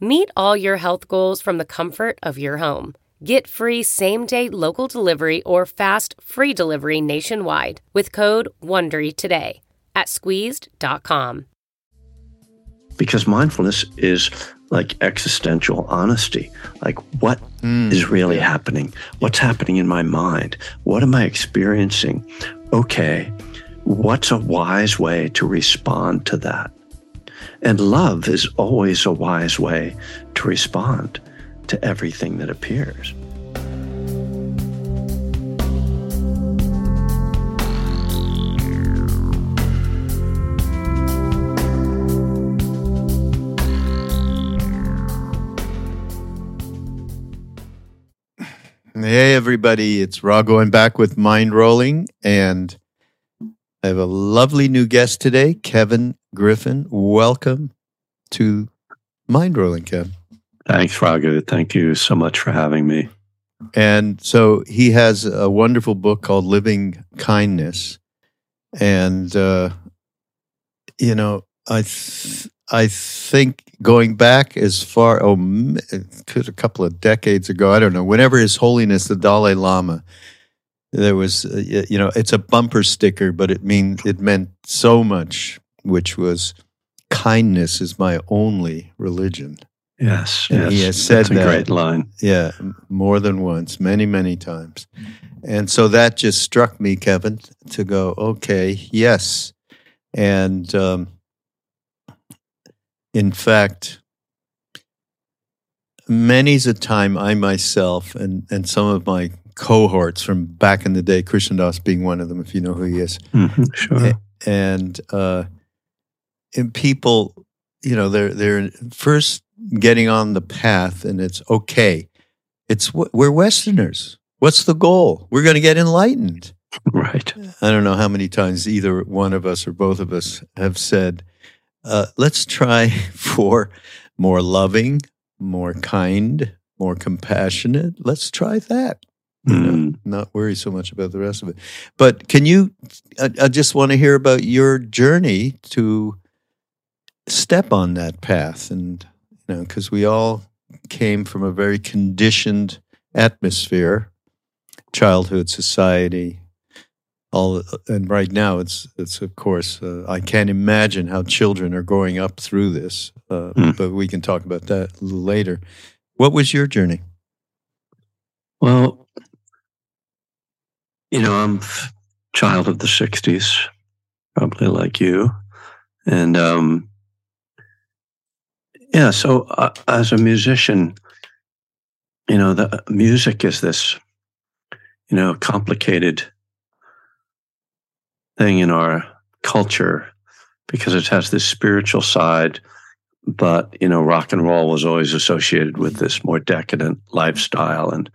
Meet all your health goals from the comfort of your home. Get free same day local delivery or fast free delivery nationwide with code WONDERY today at squeezed.com. Because mindfulness is like existential honesty. Like, what Mm. is really happening? What's happening in my mind? What am I experiencing? Okay, what's a wise way to respond to that? And love is always a wise way to respond to everything that appears. Hey, everybody. It's Raghu Markus with Mind Rolling. And I have a lovely new guest today, Kevin Griffin. Welcome to Mind Rolling, Kevin. Thanks, Raghu. Thank you so much for having me. And so he has a wonderful book called Living Kindness. And, uh, you know, I, th- I think going back as far, oh, a couple of decades ago, I don't know, whenever His Holiness the Dalai Lama, there was, uh, you know, it's a bumper sticker, but it mean it meant so much, which was kindness is my only religion. Yes, And yes. he has said That's a that. great line. Yeah, more than once, many, many times. And so that just struck me, Kevin, to go, okay, yes. And um, in fact, many's a time I myself and, and some of my cohorts from back in the day, Krishna Das being one of them, if you know who he is, Mhm, sure. And uh, and people, you know, they're they're first getting on the path, and it's okay. It's we're Westerners. What's the goal? We're going to get enlightened. right. I don't know how many times either one of us or both of us have said, uh, "Let's try for more loving, more kind, more compassionate. Let's try that." You know, Mm. not worry so much about the rest of it. But can you? I, I just want to hear about your journey to step on that path, and you know, because we all came from a very conditioned atmosphere, childhood, society. All and right now, it's it's of course uh, I can't imagine how children are growing up through this, uh, Hmm. but we can talk about that a little later. What was your journey? Well, you know, I'm child of the '60s, probably like you, and um, yeah. So uh, as a musician, you know, the music is this, you know, complicated thing in our culture because it has this spiritual side but you know rock and roll was always associated with this more decadent lifestyle and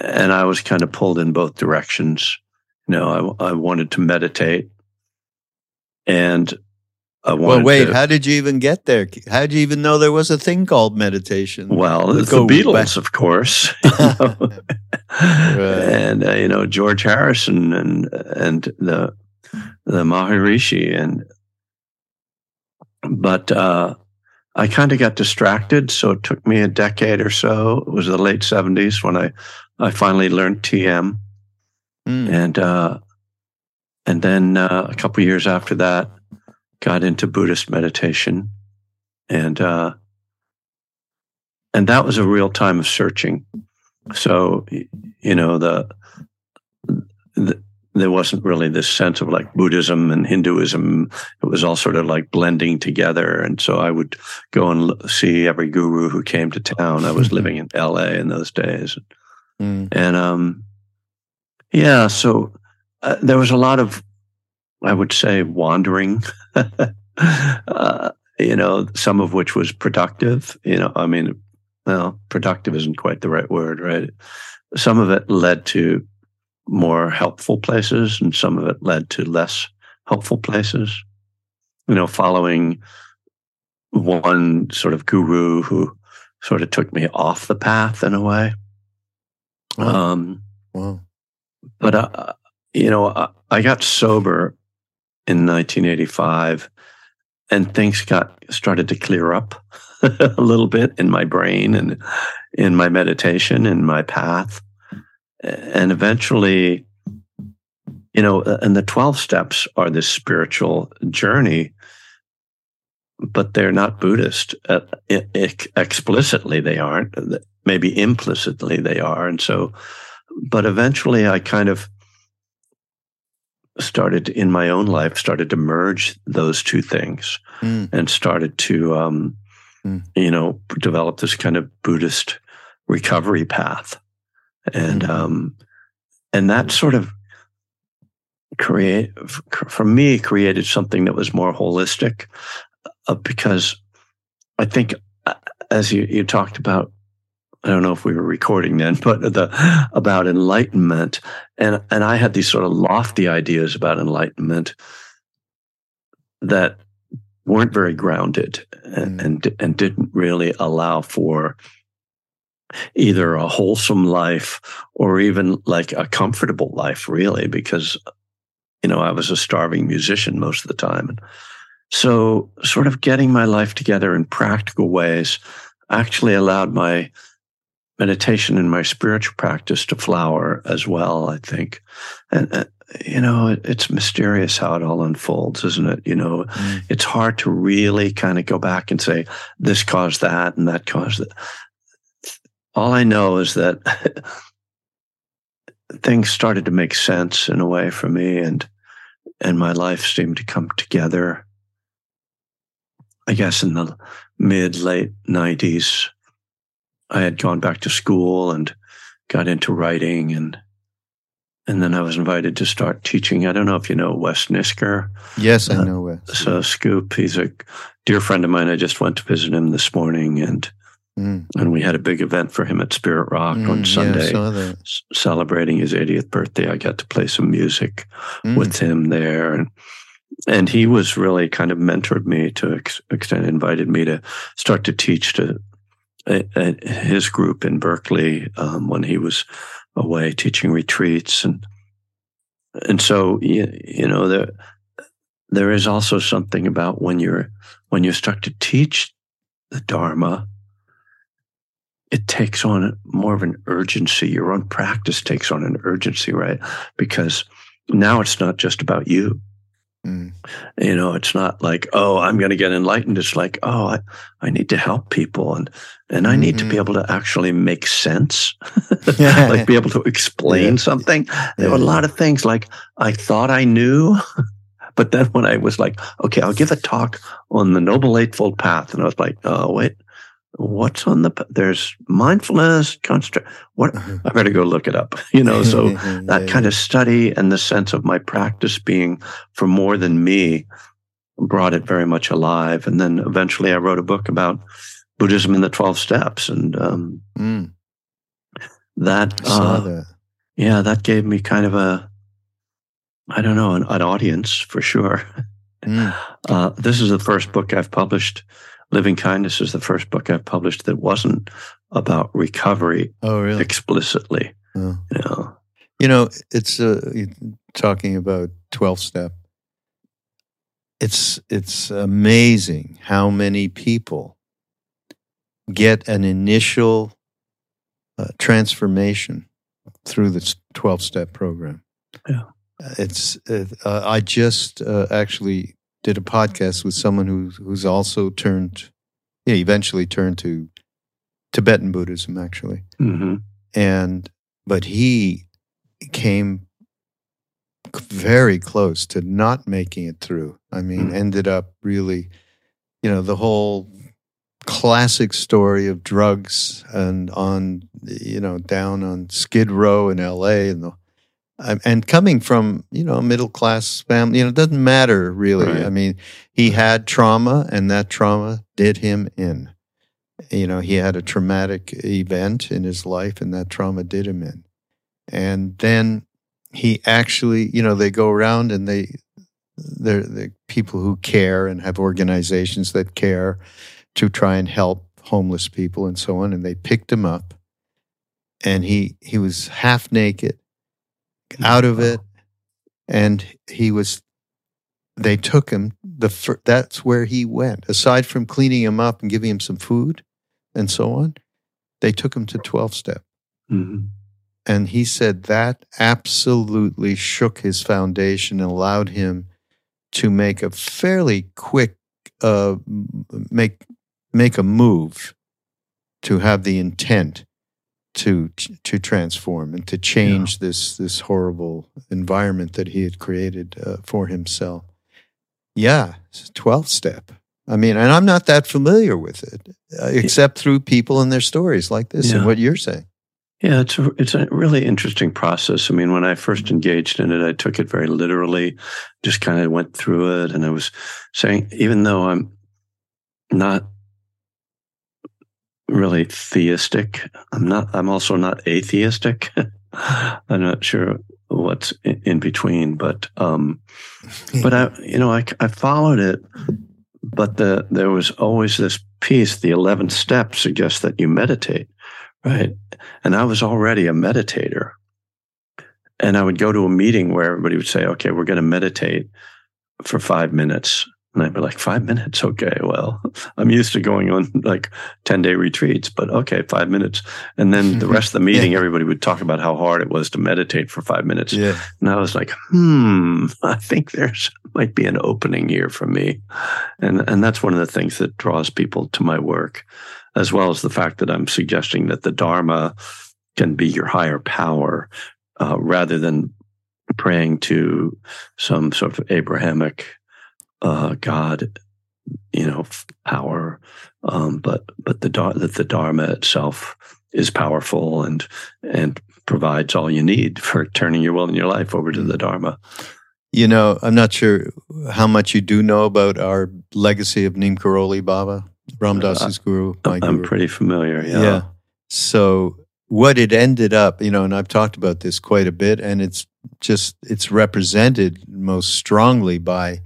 and i was kind of pulled in both directions you know i, I wanted to meditate and i wanted Well, wait, to, how did you even get there? How did you even know there was a thing called meditation? well Let's the beatles back. of course know. and uh, you know george harrison and and the the maharishi and but uh I kind of got distracted, so it took me a decade or so. It was the late seventies when I, I finally learned TM, Mm. and uh, and then uh, a couple years after that, got into Buddhist meditation, and uh, and that was a real time of searching. So you know the, the there wasn't really this sense of like Buddhism and Hinduism. It was all sort of like blending together, and so I would go and see every guru who came to town. I was living in L.A. in those days, Mm. and um, yeah, so uh, there was a lot of, I would say, wandering. uh, you know, some of which was productive. You know, I mean, well, productive isn't quite the right word, right? Some of it led to more helpful places, and some of it led to less helpful places. You know, following one sort of guru who sort of took me off the path in a way. Wow. Um, wow. but uh, you know, I, I got sober in 1985, and things got started to clear up a little bit in my brain and in my meditation, in my path, and eventually, you know, and the 12 steps are this spiritual journey but they're not Buddhist. Uh, explicitly, they aren't. Maybe implicitly, they are. And so, but eventually, I kind of started in my own life, started to merge those two things mm. and started to, um, mm. you know, develop this kind of Buddhist recovery path. And, mm. um, and that sort of create for me created something that was more holistic uh, because I think, uh, as you, you talked about, I don't know if we were recording then, but the about enlightenment, and and I had these sort of lofty ideas about enlightenment that weren't very grounded and, mm. and and didn't really allow for either a wholesome life or even like a comfortable life, really, because you know I was a starving musician most of the time. So, sort of getting my life together in practical ways actually allowed my meditation and my spiritual practice to flower as well, I think. And, uh, you know, it, it's mysterious how it all unfolds, isn't it? You know, mm. it's hard to really kind of go back and say, this caused that and that caused that. All I know is that things started to make sense in a way for me and and my life seemed to come together I guess in the mid late 90s, I had gone back to school and got into writing and and then I was invited to start teaching. I don't know if you know Wes Nisker. Yes, I uh, know Wes. So Scoop, he's a dear friend of mine. I just went to visit him this morning and mm. and we had a big event for him at Spirit Rock mm, on Sunday, yeah, celebrating his 80th birthday. I got to play some music mm. with him there and and he was really kind of mentored me to ex- extent, invited me to start to teach to his group in Berkeley um, when he was away teaching retreats, and and so you, you know there there is also something about when you're when you start to teach the Dharma, it takes on more of an urgency. Your own practice takes on an urgency, right? Because now it's not just about you. Mm. You know, it's not like, oh, I'm going to get enlightened. It's like, oh, I, I need to help people and, and I need mm-hmm. to be mm-hmm. able to actually make sense, like be able to explain yeah. something. There yeah. were a lot of things like I thought I knew, but then when I was like, okay, I'll give a talk on the Noble Eightfold Path. And I was like, oh, wait, what's on the there's mindfulness construct what mm-hmm. i better go look it up you know so that kind of study and the sense of my practice being for more than me brought it very much alive and then eventually i wrote a book about buddhism in the 12 steps and um, mm. that, uh, that yeah that gave me kind of a i don't know an, an audience for sure mm. uh, this is the first book i've published Living Kindness is the first book I've published that wasn't about recovery oh, really? explicitly. Oh. You know, you know, it's uh, talking about twelve step. It's it's amazing how many people get an initial uh, transformation through the twelve step program. Yeah, it's uh, I just uh, actually did a podcast with someone who's who's also turned, yeah, eventually turned to Tibetan Buddhism actually, mm-hmm. and but he came very close to not making it through. I mean, mm-hmm. ended up really, you know, the whole classic story of drugs and on you know down on Skid Row in L.A. and the um, and coming from you know a middle class family, you know, it doesn't matter really. Right. I mean, he had trauma, and that trauma did him in. You know, he had a traumatic event in his life, and that trauma did him in. And then he actually, you know, they go around and they, they're, they're people who care and have organizations that care to try and help homeless people and so on. And they picked him up, and he he was half naked, out of it, and he was. They took him. The fir- that's where he went. Aside from cleaning him up and giving him some food, and so on, they took him to twelve step. Mhm. And he said that absolutely shook his foundation and allowed him to make a fairly quick uh, make make a move to have the intent to to transform and to change this this horrible environment that he had created uh, for himself. Yeah, twelve step. I mean, and I'm not that familiar with it, uh, except through people and their stories like this and what you're saying. Yeah, it's a, it's a really interesting process. I mean, when I first engaged in it, I took it very literally, just kind of went through it. And I was saying, even though I'm not really theistic, I'm not, I'm also not atheistic. I'm not sure what's in, between, but, um, but I, you know, I, I followed it, but the, there was always this piece, the 11th step suggests that you meditate, right? And I was already a meditator. And I would go to a meeting where everybody would say, okay, we're going to meditate for five minutes. And I'd be like, five minutes? Okay, well, I'm used to going on like 10 day retreats, but okay, five minutes. And then the rest of the meeting, Yeah. everybody would talk about how hard it was to meditate for five minutes. Yeah. And I was like, hmm, I think there's might be an opening here for me. And and that's one of the things that draws people to my work, as well as the fact that I'm suggesting that the Dharma can be your higher power uh, rather than praying to some sort of Abrahamic uh, God, you know, power. Um, but but the that the Dharma itself is powerful and and provides all you need for turning your will and your life over to the Dharma. You know, I'm not sure how much you do know about our legacy of Neem Karoli Baba, Ram Dass's guru. I'm guru. pretty familiar. Yeah. Yeah. So what it ended up, you know, and I've talked about this quite a bit, and it's just it's represented most strongly by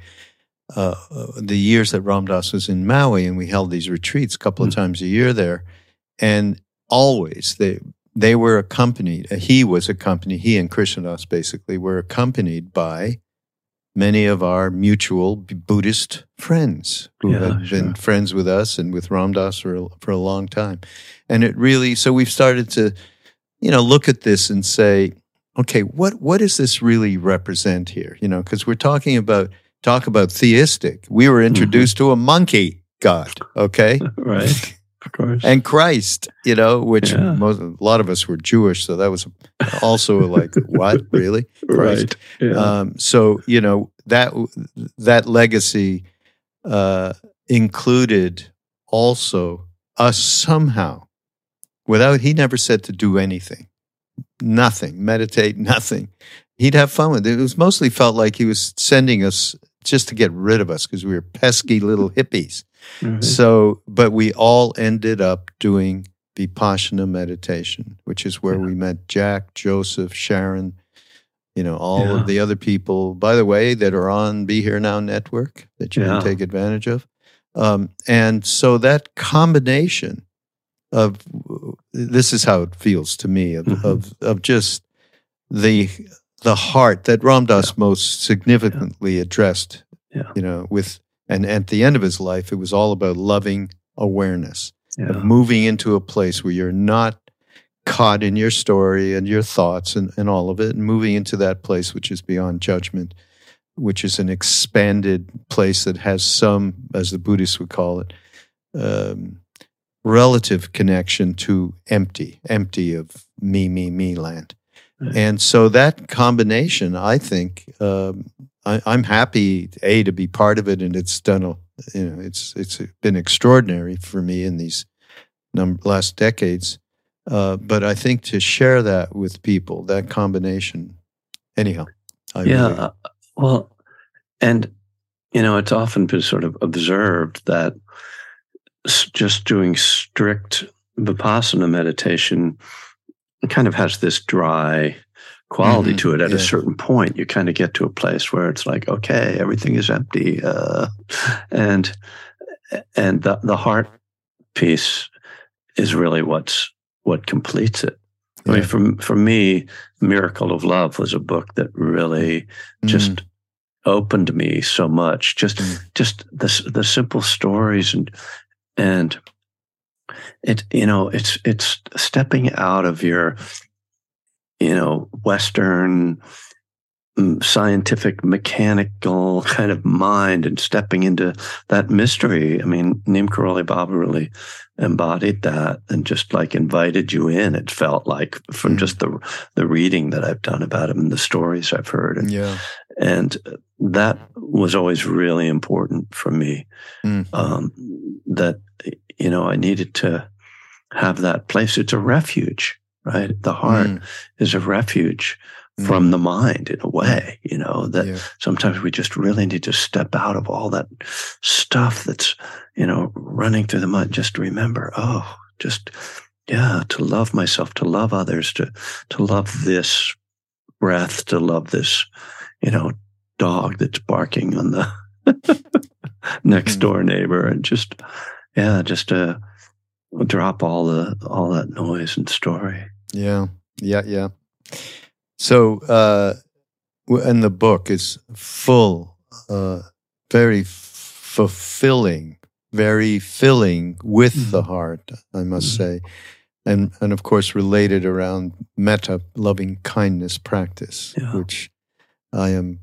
uh, uh, the years that Ram Dass was in Maui, and we held these retreats a couple of Mm. times a year there, and always they they were accompanied. uh, He was accompanied. He and Krishna Das basically were accompanied by many of our mutual Buddhist friends who Yeah, had been friends with us and with Ram Dass for a, for a long time. And it really, so we've started to, you know, look at this and say, okay, what what does this really represent here? You know, because we're talking about talk about theistic. We were introduced to a monkey god, okay, Right. Of course. and Christ, you know, which Yeah. most, a lot of us were Jewish, so that was also like what really? right. Yeah. Um, so you know that that legacy uh, included also us somehow, without he never said to do anything, nothing, meditate, nothing. He'd have fun with it. It was mostly felt like he was sending us just to get rid of us because we were pesky little hippies. Right. So, but we all ended up doing Vipassana meditation, which is where Yeah. we met Jack, Joseph, Sharon, you know, all Yeah. of the other people, by the way, that are on Be Here Now network that you Yeah. can take advantage of. Um, and so that combination of this is how it feels to me of, Mhm. of, of just the the heart that Ram Dass most significantly addressed, Yeah. you know, with and at the end of his life, it was all about loving awareness yeah. of moving into a place where you're not caught in your story and your thoughts and, and all of it, and moving into that place which is beyond judgment, which is an expanded place that has some, as the Buddhists would call it, um, relative connection to empty, empty of me, me, me land. And so that combination, I think, um, I, I'm happy a to be part of it, and it's done a, you know, it's it's been extraordinary for me in these num- last decades. Uh, but I think to share that with people, that combination, anyhow, I yeah. really- uh, well, and you know, it's often been sort of observed that just doing strict vipassana meditation kind of has this dry quality Mhm, to it at a certain point. You kind of get to a place where it's like okay everything is empty uh, and and the, the heart piece is really what's what completes it. I mean for, for me miracle of love was a book that really just Mm, opened me so much. Just Mm. just the the simple stories and and it you know it's it's stepping out of your you know western mm, scientific mechanical kind of mind and stepping into that mystery i mean neem karoli baba really embodied that and just like invited you in it felt like from Mm. just the the reading that i've done about him and the stories i've heard and yeah. and that was always really important for me Mm. um, that you know i needed to have that place. It's a refuge right? The heart Mm, is a refuge mm, from the mind in a way you know that yeah. sometimes we just really need to step out of all that stuff that's you know running through the mind. Just remember oh just yeah to love myself to love others to to love this breath to love this you know dog that's barking on the next Mm. door neighbor and just yeah just to drop all the all that noise and story Yeah, yeah, yeah. So, uh, and the book is full, uh, very fulfilling, very filling with the heart, I must Mhm. say, and and of course related around metta loving kindness practice, Yeah. which I am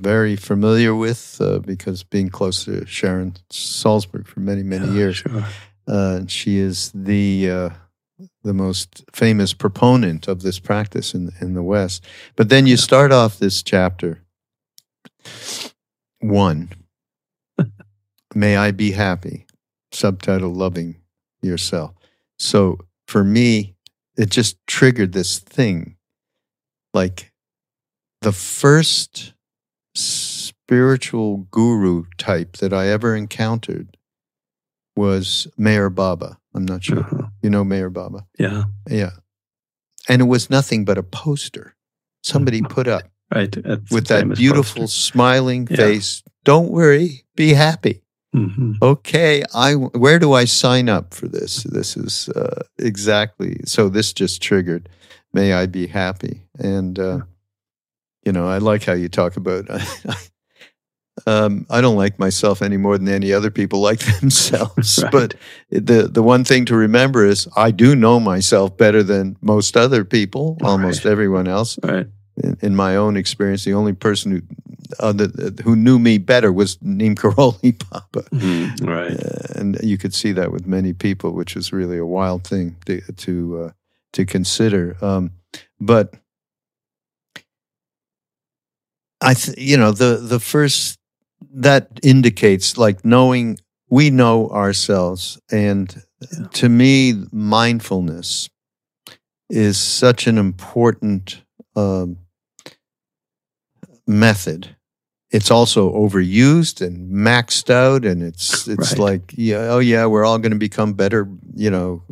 very familiar with uh, because being close to Sharon Salzberg for many many Yeah, years. sure. Uh, she is the uh, the most famous proponent of this practice in in the West. But then you start off this chapter one. May I be happy. Subtitle: Loving yourself. So for me, it just triggered this thing, like the first spiritual guru type that I ever encountered was Meher Baba. I'm not sure. Uh-huh. You know Meher Baba? yeah Yeah. And it was nothing but a poster somebody put up right with that beautiful poster. smiling Yeah. face. Don't worry, be happy. Mhm. Okay, I where do I sign up for this? This is uh, exactly so. This just triggered. May I be happy, and uh, you know I like how you talk about. um, I don't like myself any more than any other people like themselves. Right. But the the one thing to remember is I do know myself better than most other people, almost everyone else right in, in my own experience, the only person who other, who knew me better was Neem Karoli Baba. Mhm. right Uh, and you could see that with many people, which was really a wild thing to to, uh, to consider. Um, but I, th- you know, the the first that indicates like knowing we know ourselves, and Yeah. to me, mindfulness is such an important um, method. It's also overused and maxed out, and it's it's Right. like yeah, oh yeah, we're all going to become better, you know,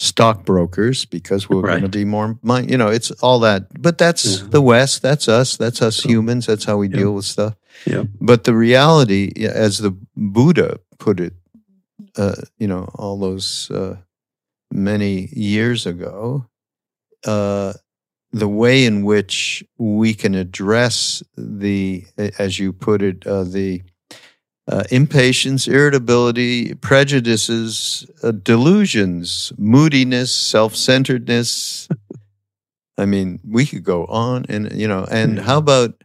stockbrokers because we're going to be more, mind, you know, it's all that. But that's Mhm. the West. That's us. That's us humans. That's how we Yeah. deal with stuff. Yeah. But the reality, as the Buddha put it, uh, you know, all those uh, many years ago, uh, the way in which we can address the, as you put it, uh, the uh, impatience, irritability, prejudices, uh, delusions, moodiness, self centeredness. I mean, we could go on and, you know, and how about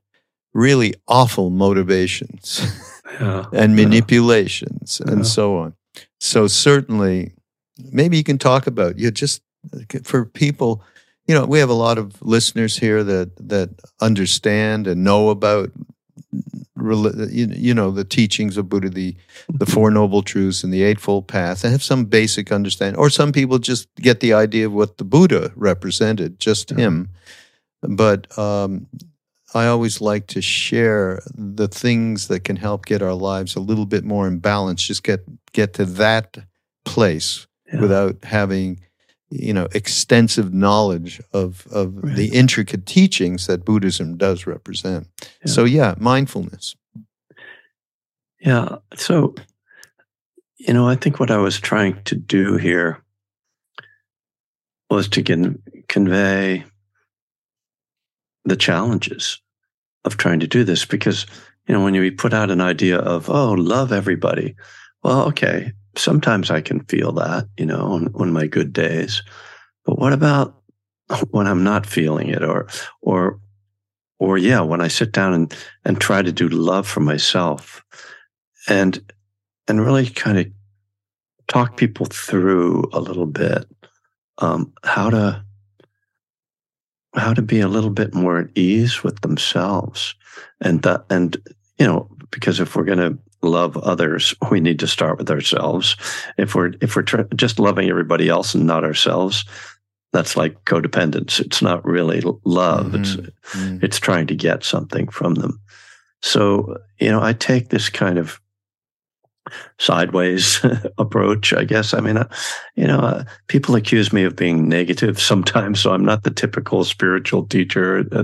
really awful motivations yeah and manipulations Yeah. and so on? So, certainly, maybe you can talk about you just for people. You know, we have a lot of listeners here that that understand and know about you you know the teachings of Buddha, the the Four Noble Truths and the Eightfold Path, and have some basic understanding. Or some people just get the idea of what the Buddha represented, just Yeah. him. But um, I always like to share the things that can help get our lives a little bit more in balance. Just get get to that place yeah. without having you know extensive knowledge of of right. the intricate teachings that Buddhism does represent. Yeah. So yeah, mindfulness. Yeah. So you know, I think what I was trying to do here was to con- convey the challenges of trying to do this because you know when you put out an idea of oh love everybody well okay sometimes i can feel that you know on, on my good days. But what about when i'm not feeling it or or or yeah when i sit down and and try to do love for myself and and really kind of talk people through a little bit um, how to how to be a little bit more at ease with themselves. And that and you know because if we're going to love others we need to start with ourselves. If we're if we're tr- just loving everybody else and not ourselves that's like codependence. It's not really love. Mm-hmm. it's mm-hmm. it's trying to get something from them. So you know i take this kind of sideways approach, I guess. I mean, uh, you know, uh, people accuse me of being negative sometimes, so I'm not the typical spiritual teacher, uh,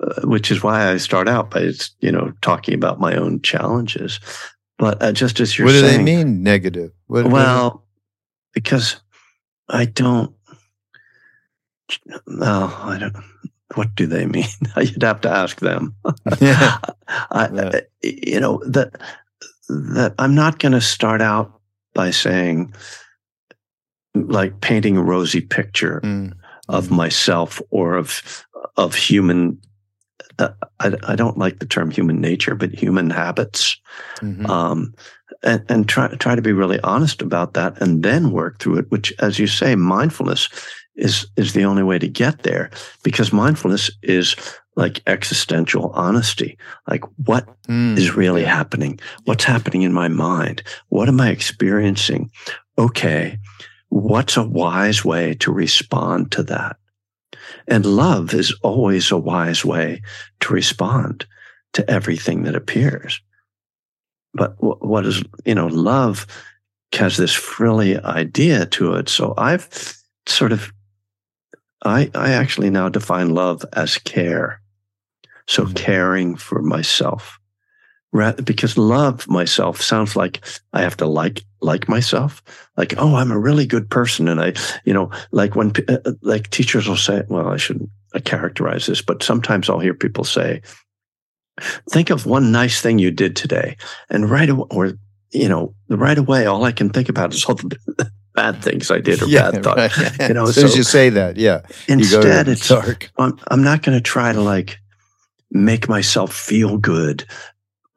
uh which is why I start out by, you know, talking about my own challenges. But uh, just as you're saying. what saying, do they mean negative? What, well, what because I don't. Well, I don't. What do they mean? You'd have to ask them. yeah. I, yeah. you know that that I'm not going to start out by saying, like painting a rosy picture mm. of mm. myself or of of human. Uh, I, I don't like the term human nature, but human habits, mm-hmm. um, and, and try try to be really honest about that, and then work through it. Which, as you say, mindfulness is is the only way to get there, because mindfulness is like existential honesty. Like, what mm, is really happening? What's happening in my mind? What am I experiencing? Okay. What's a wise way to respond to that? And love is always a wise way to respond to everything that appears. But what is, you know, love has this frilly idea to it. So I've sort of, I, I actually now define love as care. So mm-hmm. caring for myself. Rather because love myself sounds like I have to like like myself, like oh I'm a really good person, and I you know like when uh, uh, like teachers will say, well I shouldn't characterize this, but sometimes I'll hear people say, think of one nice thing you did today, and right away, or you know right away all I can think about is all the bad things I did or yeah, bad thoughts. Right. You know, as soon so as you say that, yeah. Instead, it's dark. I'm, I'm not going to try to like make myself feel good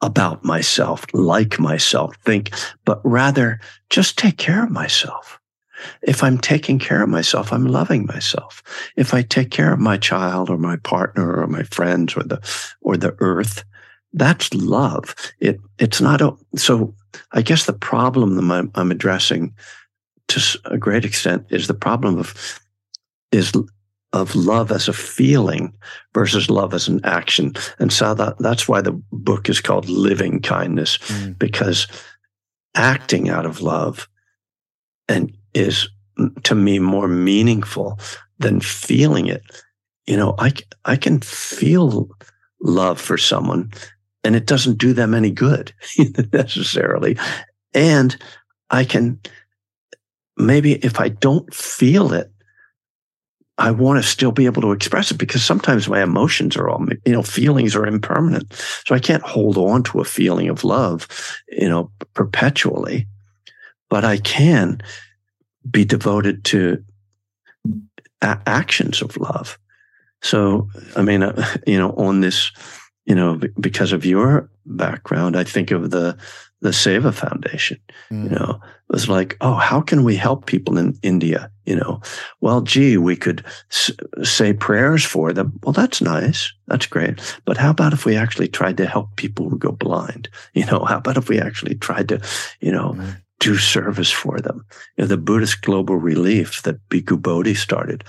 about myself, like myself, think, but rather just take care of myself. If I'm taking care of myself, I'm loving myself. If I take care of my child or my partner or my friends or the, or the earth, that's love. It, it's not a, so I guess the problem that I'm, I'm addressing to a great extent is the problem of, is of love as a feeling versus love as an action. And so that, that's why the book is called Living Kindness, mm. because acting out of love and is to me more meaningful than feeling it. You know, I, I can feel love for someone and it doesn't do them any good necessarily. And I can, maybe if I don't feel it, I want to still be able to express it because sometimes my emotions are all, you know, feelings are impermanent. So I can't hold on to a feeling of love, you know, perpetually, but I can be devoted to a- actions of love. So, I mean, uh, you know, on this, you know, because of your background, I think of the, the Seva Foundation. Mm. You know, was like, oh, how can we help people in India? You know, well, gee, we could s- say prayers for them. Well, that's nice. That's great. But how about if we actually tried to help people who go blind? You know, how about if we actually tried to, you know, mm. do service for them? You know, the Buddhist Global Relief that Bhikkhu Bodhi started.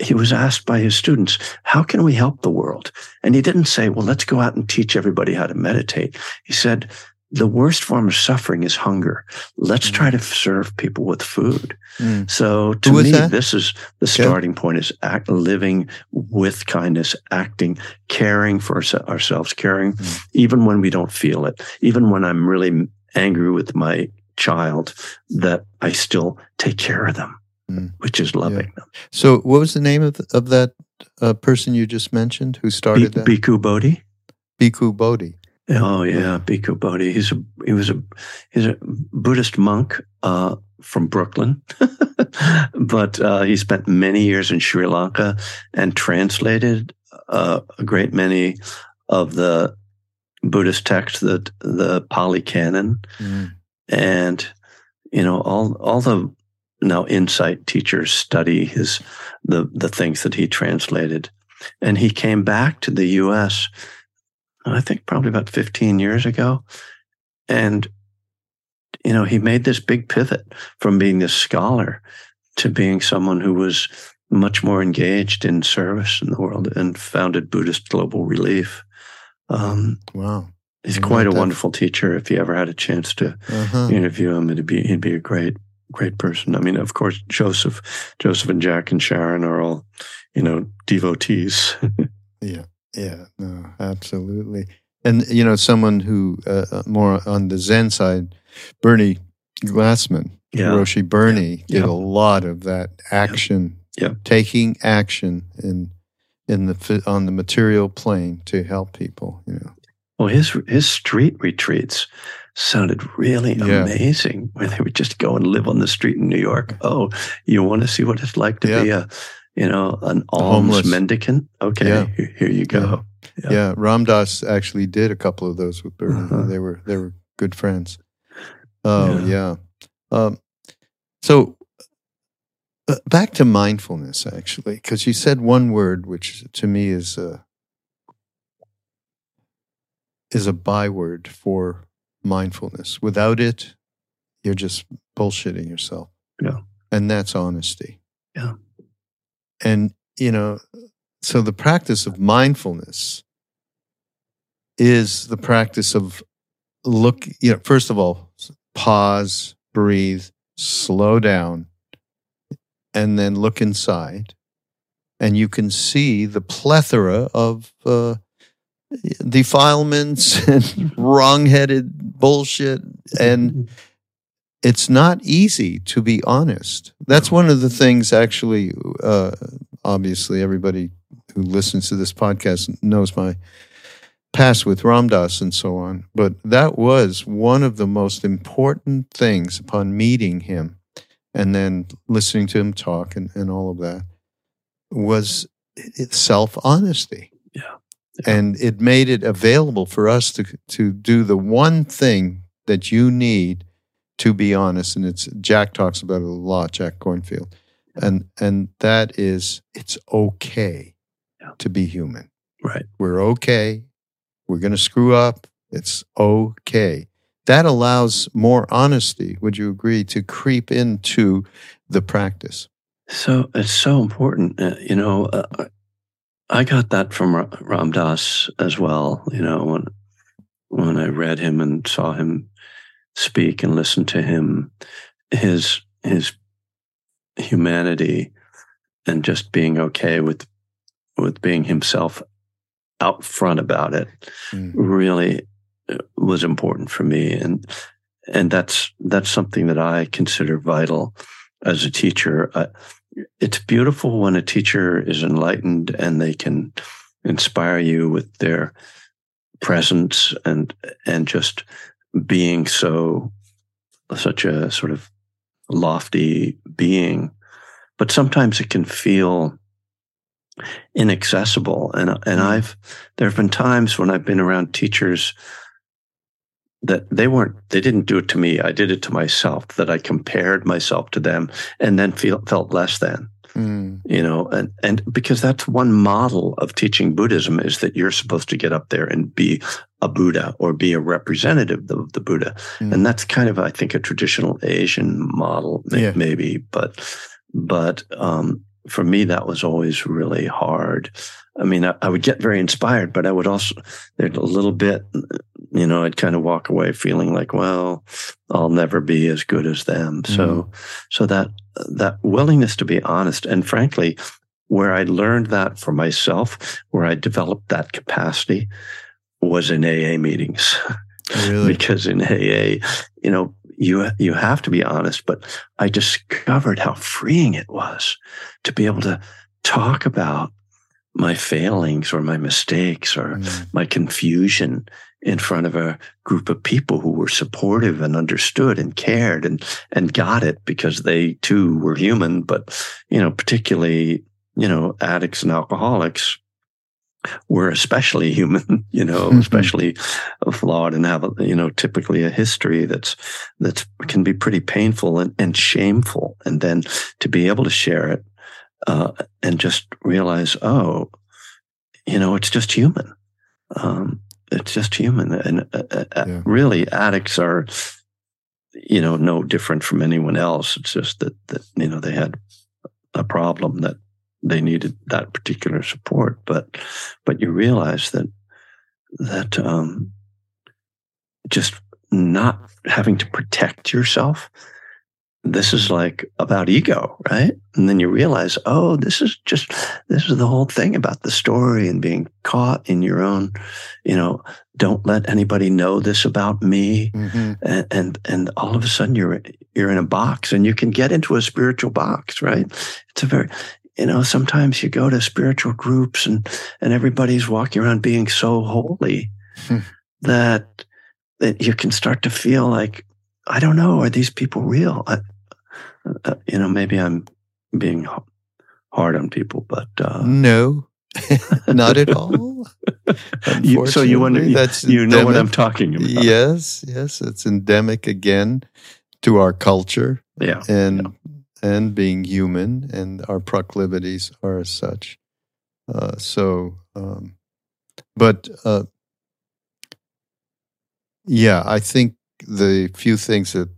he was asked by his students, how can we help the world? And he didn't say, well, let's go out and teach everybody how to meditate. He said, the worst form of suffering is hunger. Let's try to serve people with food. Mm. So to me, that? this is the starting point is act, living with kindness, acting, caring for ourselves, caring Mm. even when we don't feel it, even when I'm really angry with my child, that I still take care of them, Mm. which is loving them. So, what was the name of of that uh, person you just mentioned who started that? Bhikkhu Bodhi. Bhikkhu Bodhi. Oh yeah, Bhikkhu Bodhi. He's a he was a he's a Buddhist monk uh, from Brooklyn, but uh, he spent many years in Sri Lanka and translated uh, a great many of the Buddhist texts, the the Pali Canon, Mm. and you know all all the now insight teachers study his the the things that he translated and he came back to the US I think probably about 15 years ago and you know he made this big pivot from being this scholar to being someone who was much more engaged in service in the world and founded Buddhist Global Relief um, Wow. he's quite a that- wonderful teacher if you ever had a chance to Uh-huh. interview him, it'd be he'd be a great great person. I mean, of course, Joseph, Joseph and Jack and Sharon are all, you know, devotees. Yeah, no, absolutely. And you know, someone who uh, uh, more on the Zen side, Bernie Glassman, yeah, Roshi Bernie, Yeah. did a lot of that action, Yeah. taking action in in the on the material plane to help people. You know, well, his his street retreats sounded really Yeah. amazing. Where they would just go and live on the street in New York. Oh, you want to see what it's like to Yeah. be a, you know, an alms homeless. mendicant? Okay, Yeah. here, here you go. yeah. Yeah. Ram Dass actually did a couple of those with Bernie. Uh-huh. They were they were good friends. Oh Yeah. yeah. Um, so uh, back to mindfulness, actually, because you said one word which to me is a is a byword for mindfulness. Without it, you're just bullshitting yourself. Yeah. and that's honesty. Yeah. And you know, so the practice of mindfulness is the practice of look. You know, first of all, pause, breathe, slow down, and then look inside, and you can see the plethora of uh, defilements and wrong-headed bullshit, and it's not easy to be honest. That's one of the things, actually. Uh, obviously, everybody who listens to this podcast knows my past with Ram Dass and so on. But that was one of the most important things upon meeting him and then listening to him talk and, and all of that was self honesty. Yeah. Yeah. And it made it available for us to, to do the one thing that you need to be honest. And it's Jack talks about it a lot, Jack Kornfield. And and that is it's okay Yeah. to be human. Right. We're okay. We're going to screw up. It's okay. That allows more honesty, would you agree, to creep into the practice? So it's so important. Uh, you know, uh, I got that from Ra- Ram Dass as well. You know, when when I read him and saw him speak and listen to him, his his humanity and just being okay with with being himself out front about it Mm. really uh, was important for me and and that's that's something that I consider vital as a teacher. Uh, it's beautiful when a teacher is enlightened and they can inspire you with their presence and and just being so such a sort of lofty being but sometimes it can feel inaccessible. And and I've there have been times when I've been around teachers that they weren't they didn't do it to me. I did it to myself that I compared myself to them and then feel felt less than Mm. you know and and because that's one model of teaching buddhism is that you're supposed to get up there and be a buddha or be a representative of the buddha Mm. and that's kind of i think a traditional asian model Yeah. maybe but but um for me, that was always really hard. I mean, I, I, would get very inspired, but I would also, there's a little bit, you know, I'd kind of walk away feeling like, well, I'll never be as good as them. Mm. So, so that, that willingness to be honest and frankly, where I learned that for myself, where I developed that capacity was in AA meetings. Really? because in AA, you know, you you have to be honest, but I discovered how freeing it was to be able to talk about my failings or my mistakes or mm. my confusion in front of a group of people who were supportive and understood and cared and and got it because they too were human but you know particularly you know addicts and alcoholics were especially human, you know, mm-hmm. especially flawed and have, you know, typically a history that's, that can be pretty painful and, and shameful. And then to be able to share it, uh, and just realize, oh, you know, it's just human. Um, it's just human. And uh, uh, uh yeah. really addicts are, you know, no different from anyone else. It's just that, that, you know, they had a problem that they needed that particular support. But but you realize that that um, just not having to protect yourself. This is like about ego, right? And then you realize, oh, this is just this is the whole thing about the story and being caught in your own, you know, don't let anybody know this about me. Mm-hmm. And, and and all of a sudden you're you're in a box and you can get into a spiritual box, right? It's a very you know, sometimes you go to spiritual groups and, and everybody's walking around being so holy hmm. that, that you can start to feel like, I don't know, are these people real? I, uh, you know, maybe I'm being hard on people, but uh, no, not at all. you, so you wonder, that's you endemic. know what I'm talking about. Yes, yes, it's endemic again to our culture. Yeah, and yeah and being human, and our proclivities are as such. Uh, so, um, but uh, yeah, I think the few things that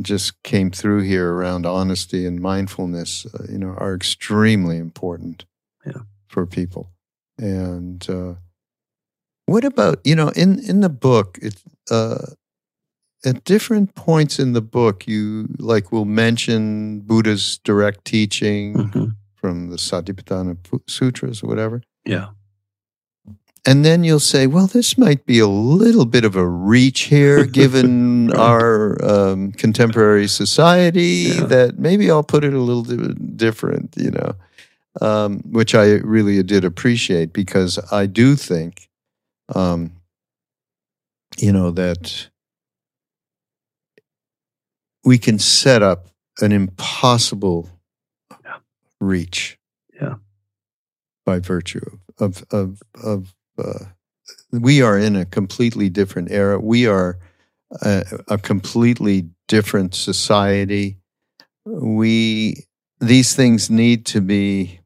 just came through here around honesty and mindfulness, uh, you know, are extremely important yeah. for people. And uh, what about you know in in the book? It uh, at different points in the book, you like will mention Buddha's direct teaching mm-hmm. from the Satipatthana Sutras or whatever. Yeah. And then you'll say, well, this might be a little bit of a reach here, given right. our um, contemporary society, yeah. that maybe I'll put it a little bit different, you know, um, which I really did appreciate because I do think, um, you know, that we can set up an impossible yeah. reach. Yeah. By virtue of of of uh, we are in a completely different era. We are a, a completely different society. We these things need to be,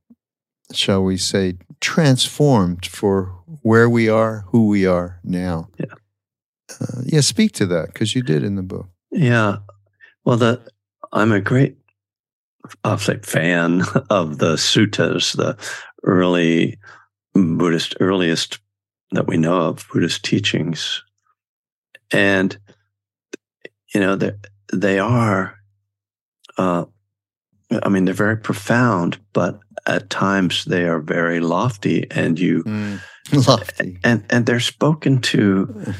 shall we say, transformed for where we are, who we are now. Yeah. Uh, yeah, speak to that because you did in the book. Yeah, well, the I'm a great, I'll say, fan of the suttas, the early Buddhist, earliest that we know of Buddhist teachings, and you know they they are. Uh, I mean, they're very profound, but at times they are very lofty, and you mm, lofty, and and they're spoken to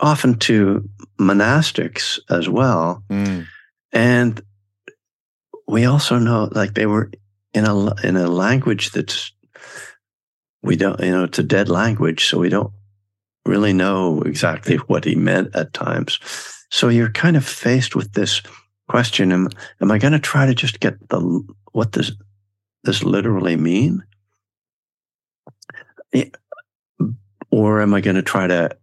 often to monastics as well. Mm. And we also know like they were in a in a language that's we don't you know it's a dead language so we don't really know exactly what he meant at times. So you're kind of faced with this question am, am i going to try to just get the what does this literally mean? Eh, or am i going to try to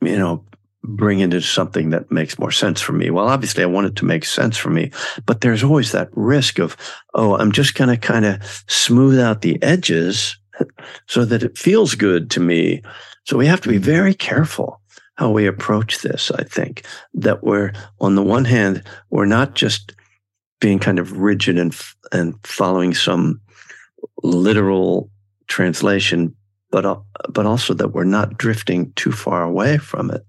you know bring it into something that makes more sense for me. Well, obviously I want it to make sense for me, but there's always that risk of, oh, I'm just going to kind of smooth out the edges so that it feels good to me. So we have to be mm-hmm. very careful how we approach this. I think that we're on the one hand, we're not just being kind of rigid and and following some literal translation, but uh, but also that we're not drifting too far away from it.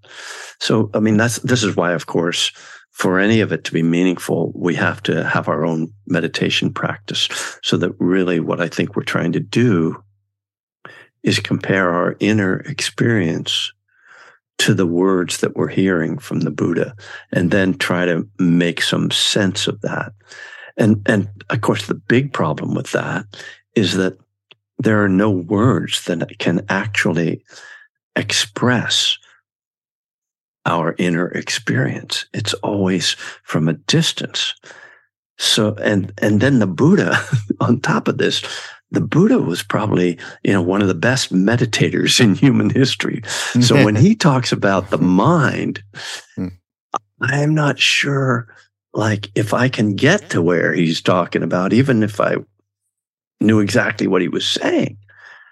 So, I mean, that's this is why, of course, for any of it to be meaningful, we have to have our own meditation practice. So that really, what I think we're trying to do is compare our inner experience to the words that we're hearing from the Buddha and then try to make some sense of that. And, and of course, the big problem with that is that there are no words that can actually express our inner experience. It's always from a distance. So, and, and then the Buddha on top of this, the Buddha was probably, you know, one of the best meditators in human history. So when he talks about the mind, hmm. I am not sure, like, if I can get to where he's talking about, even if I knew exactly what he was saying.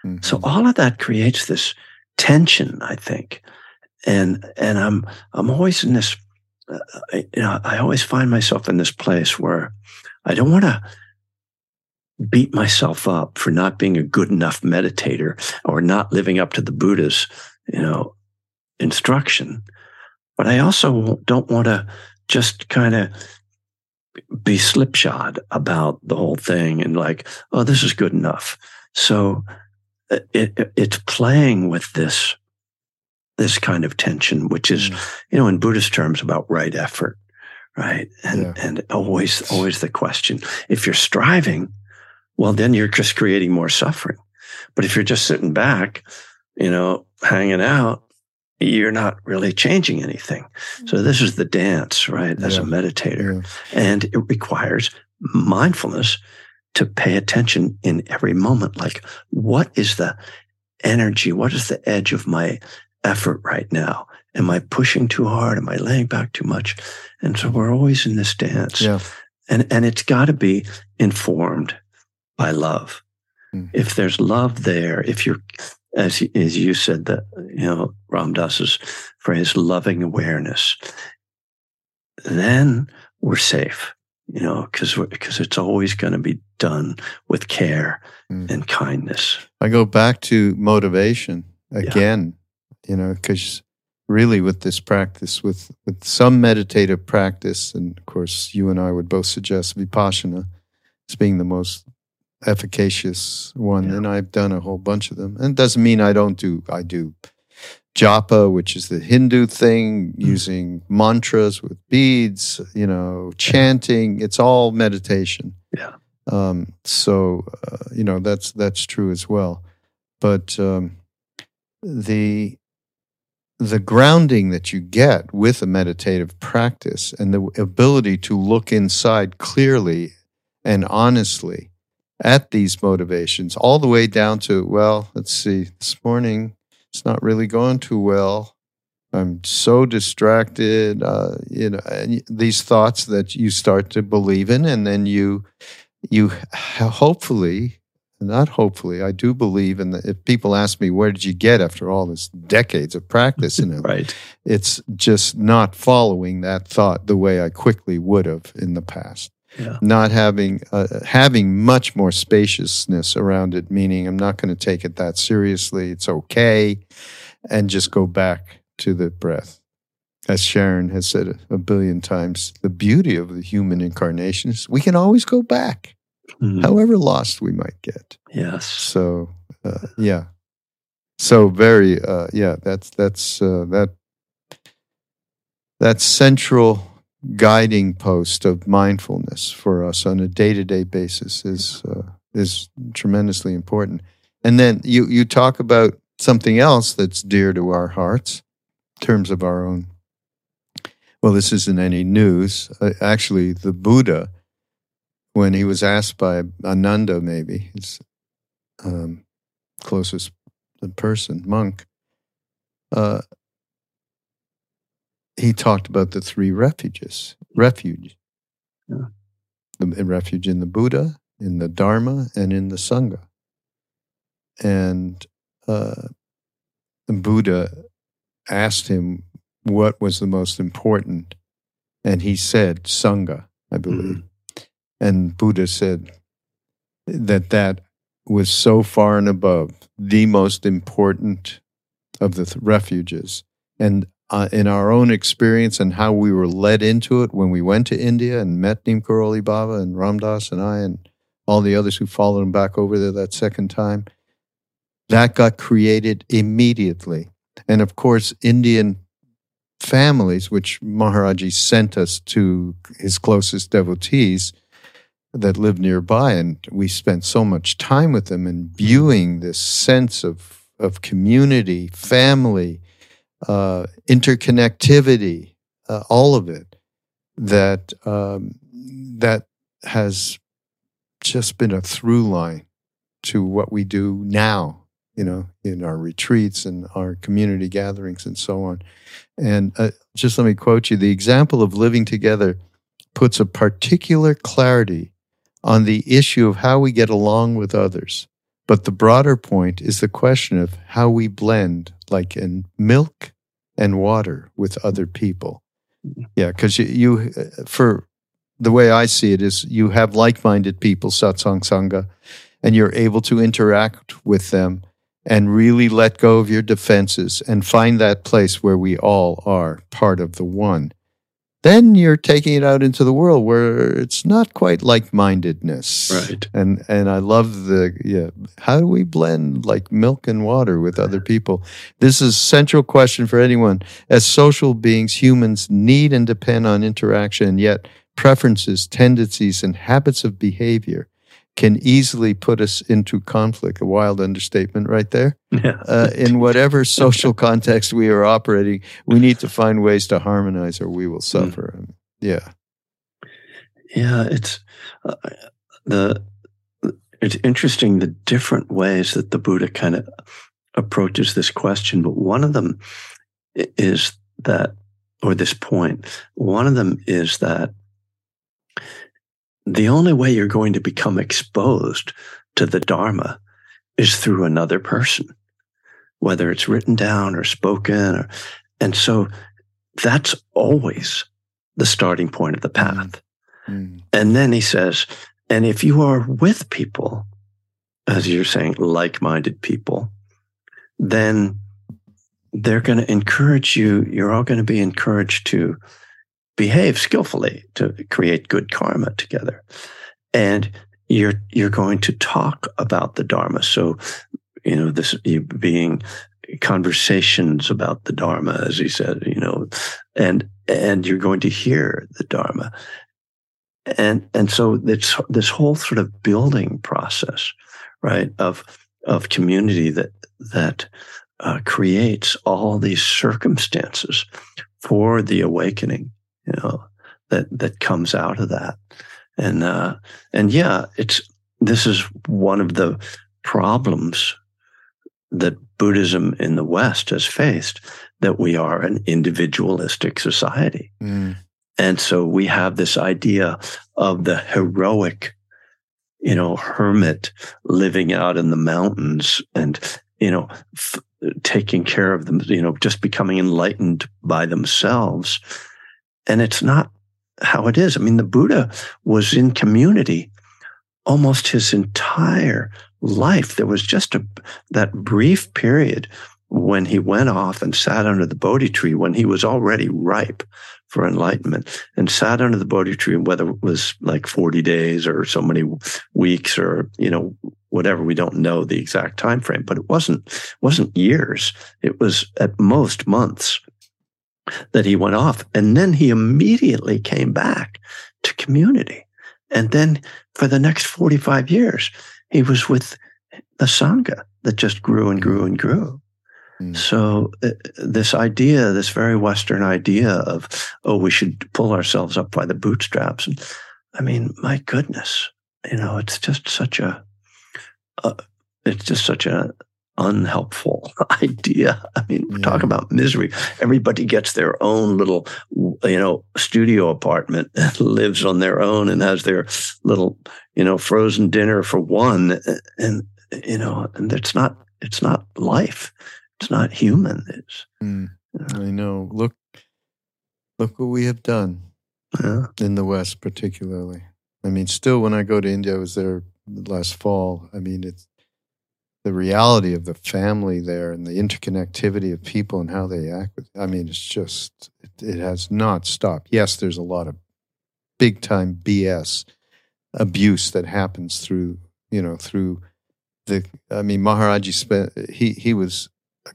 Mm-hmm. So all of that creates this tension, I think. And, and I'm, I'm always in this, uh, I, you know, I always find myself in this place where I don't want to beat myself up for not being a good enough meditator or not living up to the Buddha's, you know, instruction. But I also don't want to just kind of be slipshod about the whole thing and like, oh, this is good enough. So uh, it, it, it's playing with this, this kind of tension, which is, mm. you know, in Buddhist terms about right effort, right? And, yeah. and always, always the question, if you're striving, well, then you're just creating more suffering. But if you're just sitting back, you know, hanging out, you're not really changing anything. So mm-hmm. this is the dance, right? As yeah. a meditator. Yeah. And it requires mindfulness to pay attention in every moment. Like, what is the energy? What is the edge of my effort right now? Am I pushing too hard? Am I laying back too much? And so we're always in this dance. Yeah. And, and it's got to be informed by love. Mm. If there's love there, if you're, as, as you said, that, you know, Ram Dass's phrase, loving awareness, then we're safe, you know, because because it's always going to be done with care mm. and kindness. I go back to motivation again, yeah. you know, because really with this practice, with with some meditative practice, and of course you and I would both suggest vipassana as being the most efficacious one, yeah. and I've done a whole bunch of them. And it doesn't mean I don't do. I do japa, which is the Hindu thing, mm. using mantras with beads. You know, chanting. It's all meditation. Yeah. Um, so uh, you know that's that's true as well, but um, the the grounding that you get with a meditative practice and the ability to look inside clearly and honestly at these motivations, all the way down to, well, let's see, this morning it's not really going too well. I'm so distracted, uh, you know, these thoughts that you start to believe in, and then you, you hopefully, not hopefully, I do believe in that. If people ask me, where did you get after all this decades of practice? You know, right. It's just not following that thought the way I quickly would have in the past yeah. not having uh, having much more spaciousness around it meaning i'm not going to take it that seriously it's okay and just go back to the breath as sharon has said a billion times the beauty of the human incarnation is we can always go back mm-hmm. however lost we might get yes so uh, yeah so very uh, yeah that's that's uh, that that central guiding post of mindfulness for us on a day to day basis is uh, is tremendously important. And then you you talk about something else that's dear to our hearts in terms of our own. Well, this isn't any news. Uh, actually, the Buddha, when he was asked by Ananda, maybe his um, closest person, monk, uh, he talked about the three refuges refuge yeah. the refuge in the buddha in the dharma and in the sangha and uh, the buddha asked him what was the most important and he said sangha i believe mm-hmm. And Buddha said that that was so far and above the most important of the th- refuges. And uh, in our own experience and how we were led into it when we went to India and met Neem Karoli Baba and Ram Dass and I and all the others who followed him back over there that second time, that got created immediately. And of course, Indian families, which Maharaji sent us to his closest devotees that lived nearby, and we spent so much time with them and viewing this sense of, of community, family, uh, interconnectivity, uh, all of it, that um, that has just been a through line to what we do now you know, in our retreats and our community gatherings and so on. And uh, just let me quote you the example of living together puts a particular clarity on the issue of how we get along with others. But the broader point is the question of how we blend, like in milk and water, with other people. Mm-hmm. Yeah, because you, you, uh, for the way I see it, is you have like minded people, satsang sangha, and you're able to interact with them and really let go of your defenses and find that place where we all are part of the one. Then you're taking it out into the world where it's not quite like mindedness. Right. And and I love the yeah, how do we blend like milk and water with other people? This is a central question for anyone. As social beings, humans need and depend on interaction, yet preferences, tendencies, and habits of behavior can easily put us into conflict, a wild understatement right there. Yeah. Uh, in whatever social context we are operating, we need to find ways to harmonize or we will hmm. suffer. Mm. Yeah. Yeah, it's uh, the it's interesting the different ways that the Buddha kind of approaches this question, but one of them is that or this point, one of them is that the only way you're going to become exposed to the Dharma is through another person, whether it's written down or spoken. Or, and so that's always the starting point of the path. Mm. And then he says, and if you are with people, as you're saying, like minded people, then they're going to encourage you. You're all going to be encouraged to behave skillfully to create good karma together. And you're you're going to talk about the Dharma. So, you know, this being conversations about the Dharma, as he said, you know, and and you're going to hear the Dharma. And and so it's this whole sort of building process, right, of of community that that uh, creates all these circumstances for the awakening you know, that that comes out of that. And uh, and yeah, it's this is one of the problems that Buddhism in the West has faced that we are an individualistic society. Mm. And so we have this idea of the heroic, you know, hermit living out in the mountains and, you know, f- taking care of them, you know, just becoming enlightened by themselves. And it's not how it is. I mean, the Buddha was in community almost his entire life. There was just a, that brief period when he went off and sat under the Bodhi tree when he was already ripe for enlightenment and sat under the Bodhi tree, whether it was like 40 days or so many weeks or, you know, whatever, we don't know the exact time frame, but it wasn't, wasn't years. It was at most months that he went off. And then he immediately came back to community. And then for the next 45 years, he was with the Sangha that just grew and grew and grew. Mm. So uh, this idea, this very Western idea of, oh, we should pull ourselves up by the bootstraps. And I mean, my goodness, you know, it's just such a, uh, it's just such a, unhelpful idea. I mean, yeah. talk about misery. Everybody gets their own little, you know, studio apartment and lives on their own and has their little, you know, frozen dinner for one. And, you know, and it's not, it's not life. It's not human. It's, mm, I know. Look, look what we have done yeah. in the West, particularly. I mean, still, when I go to India, I was there last fall. I mean, it's the reality of the family there and the interconnectivity of people and how they act. With, I mean, it's just it, it has not stopped. Yes, there's a lot of big time BS abuse that happens through you know through the. I mean, Maharaji spent he he was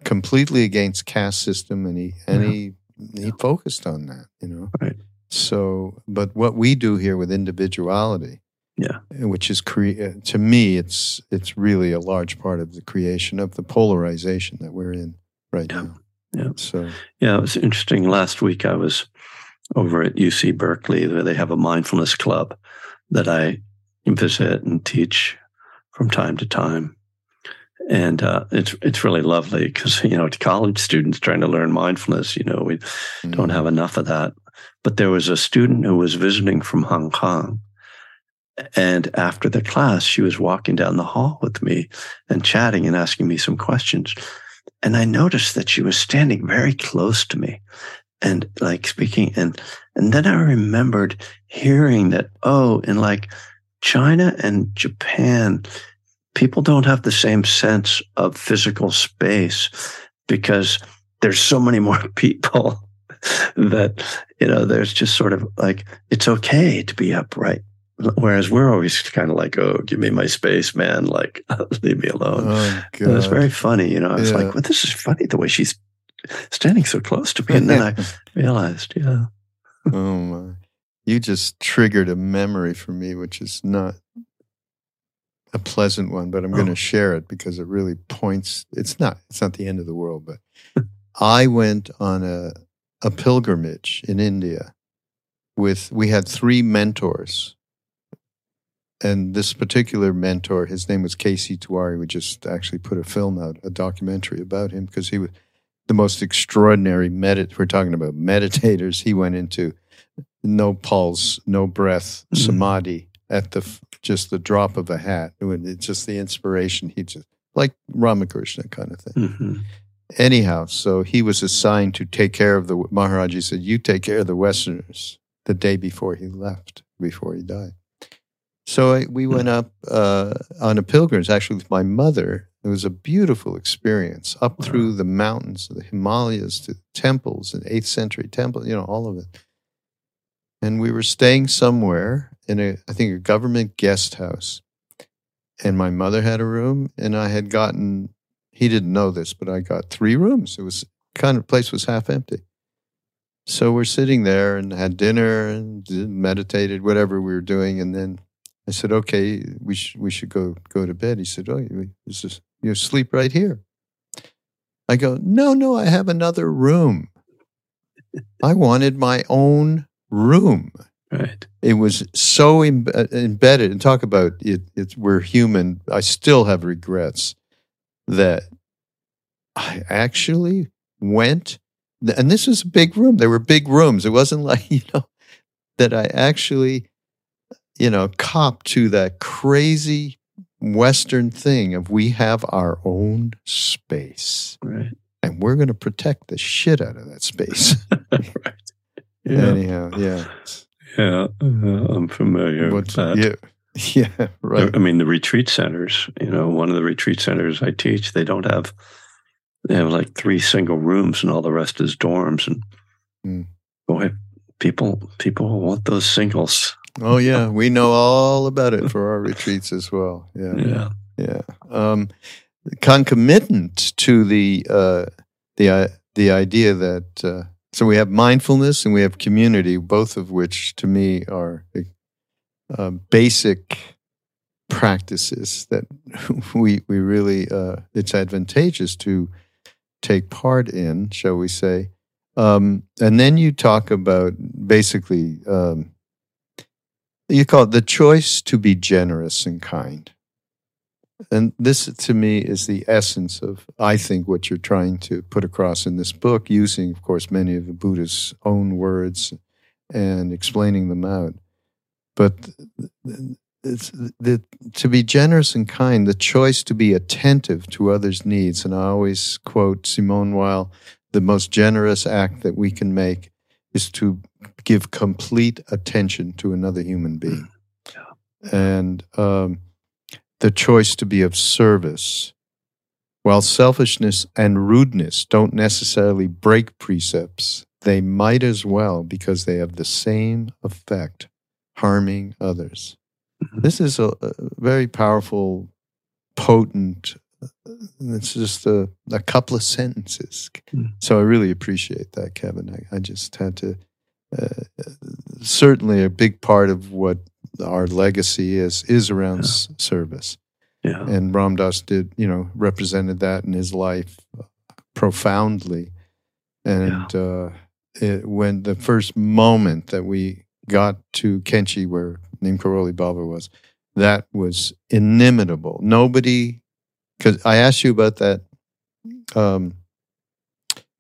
completely against caste system and he and he he focused on that. You know, Right. So, but what we do here with individuality, Yeah. which is cre- to me, it's it's really a large part of the creation of the polarization that we're in right Yeah. now. Yeah. So, Yeah, it was interesting. Last week I was over at UC Berkeley where they have a mindfulness club that I visit and teach from time to time. And uh, it's it's really lovely because you know college students trying to learn mindfulness, you know we don't have enough of that. But there was a student who was visiting from Hong Kong, and after the class, she was walking down the hall with me and chatting and asking me some questions. And I noticed that she was standing very close to me and like speaking. And, and then I remembered hearing that, oh, in like China and Japan, people don't have the same sense of physical space because there's so many more people that, you know, there's just sort of like, it's okay to be upright. Whereas we're always kind of like, oh, give me my space, man. Like, leave me alone. Oh, It was very funny, you know. I was Yeah. like, well, this is funny the way she's standing so close to me. And then I realized, yeah. oh my! You just triggered a memory for me, which is not a pleasant one, but I'm going Oh. to share it because it really points. It's not. It's not the end of the world, but I went on a a pilgrimage in India with. We had three mentors, and this particular mentor, his name was K.C. Tewari. We just actually put a film out, a documentary about him because he was the most extraordinary medit. We're talking about meditators. He went into no pulse, no breath, Mhm. samadhi at the just the drop of a hat. It's just the inspiration. He just like Ramakrishna kind of thing. hmm Anyhow, so he was assigned to take care of the Maharaji said, "You take care of the Westerners." The day before he left, before he died. So I, we went up uh, on a pilgrimage, actually with my mother. It was a beautiful experience up Wow. through the mountains, of the Himalayas, to temples, and eighth century temple, you know, all of it. And we were staying somewhere in a, I think, a government guest house. And my mother had a room, and I had gotten. He didn't know this, but I got three rooms. It was kind of place was half empty. So we're sitting there and had dinner and meditated, whatever we were doing, and then I said, "Okay, we should we should go go to bed." He said, "Oh, you is you sleep right here." I go, "No, no, I have another room. I wanted my own room." Right. It was so Im- uh, embedded, and talk about it, it. We're human. I still have regrets that I actually went, and this was a big room. There were big rooms. It wasn't like you know that I actually, you know, cop to that crazy Western thing of we have our own space, Right. and we're going to protect the shit out of that space. right. Yeah. Anyhow, yeah. Yeah. uh, I'm familiar with that. yeah, yeah, right. I mean, the retreat centers, you know, one of the retreat centers I teach, they don't have, they have like three single rooms and all the rest is dorms. And Mm. boy, people, people want those singles. Oh yeah, we know all about it for our retreats as well. Yeah, Yeah. yeah. Um, concomitant to the uh, the uh, the idea that uh, so we have mindfulness and we have community, both of which to me are uh, basic practices that we we really uh, it's advantageous to take part in, shall we say? Um, and then you talk about basically. Um, you call it the choice to be generous and kind. And this, to me, is the essence of, I think, what you're trying to put across in this book, using, of course, many of the Buddha's own words and explaining them out. But the, to be generous and kind, the choice to be attentive to others' needs. And I always quote Simone Weil the most generous act that we can make is to give complete attention to another human being. and um, the choice to be of service. While selfishness and rudeness don't necessarily break precepts, they might as well because they have the same effect, harming others. Mhm. This is a, a very powerful, potent. It's just a, a couple of sentences. Mm. So I really appreciate that, Kevin. I, I just had to. Certainly, a big part of what our legacy is is around Yeah. service, Yeah. and Ram Dass did, you know, represented that in his life profoundly. And uh, it, when the first moment that we got to Kainchi, where Neem Karoli Baba was, that was inimitable. Nobody, because I asked you about that, um,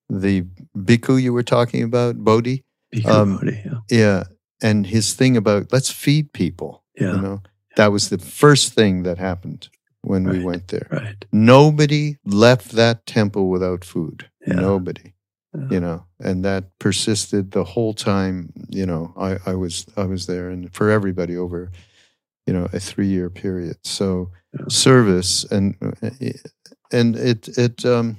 the bhikkhu you were talking about, Bodhi. Um, Bhikkhu Bodhi, yeah. Yeah. And his thing about let's feed people. Yeah. You know, that was the first thing that happened when we went there. Right. Nobody left that temple without food. Yeah. Nobody. Yeah. You know, and that persisted the whole time, you know, I, I was I was there and for everybody over, you know, a three year period. So service and and it it um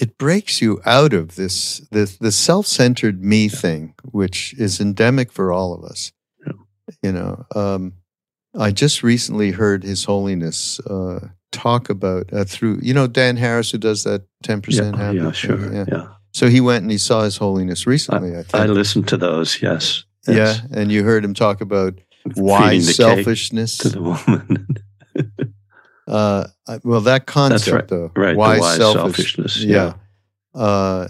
it breaks you out of this this the self-centered me thing which is endemic for all of us Yeah. you know um i just recently heard his holiness uh talk about uh, through you know dan harris who does that 10% Yeah, happy yeah, thing? sure. yeah. Yeah. so he went and he saw his holiness recently i, think I listened to those, yes. yeah and you heard him talk about why selfishness to the woman. uh well that concept right. though right. why wise selfish selfishness. yeah. Uh,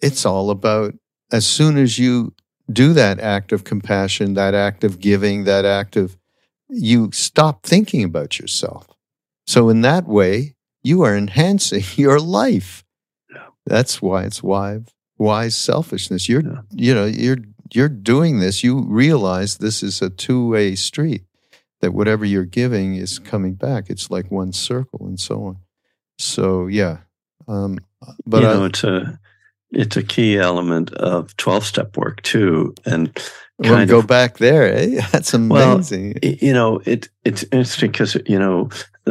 it's all about as soon as you do that act of compassion, that act of giving, that act of, you stop thinking about yourself. So in that way, you are enhancing your life. Yeah. That's why it's wise, wise selfishness. You're, Yeah. you know, you're you're doing this. You realize this is a two way street. That whatever you're giving is coming back. It's like one circle, and so on. So yeah, um, but you I, it's a it's a key element of twelve step work too, and kind go of back there. Eh? That's amazing. y- you know it it's interesting because you know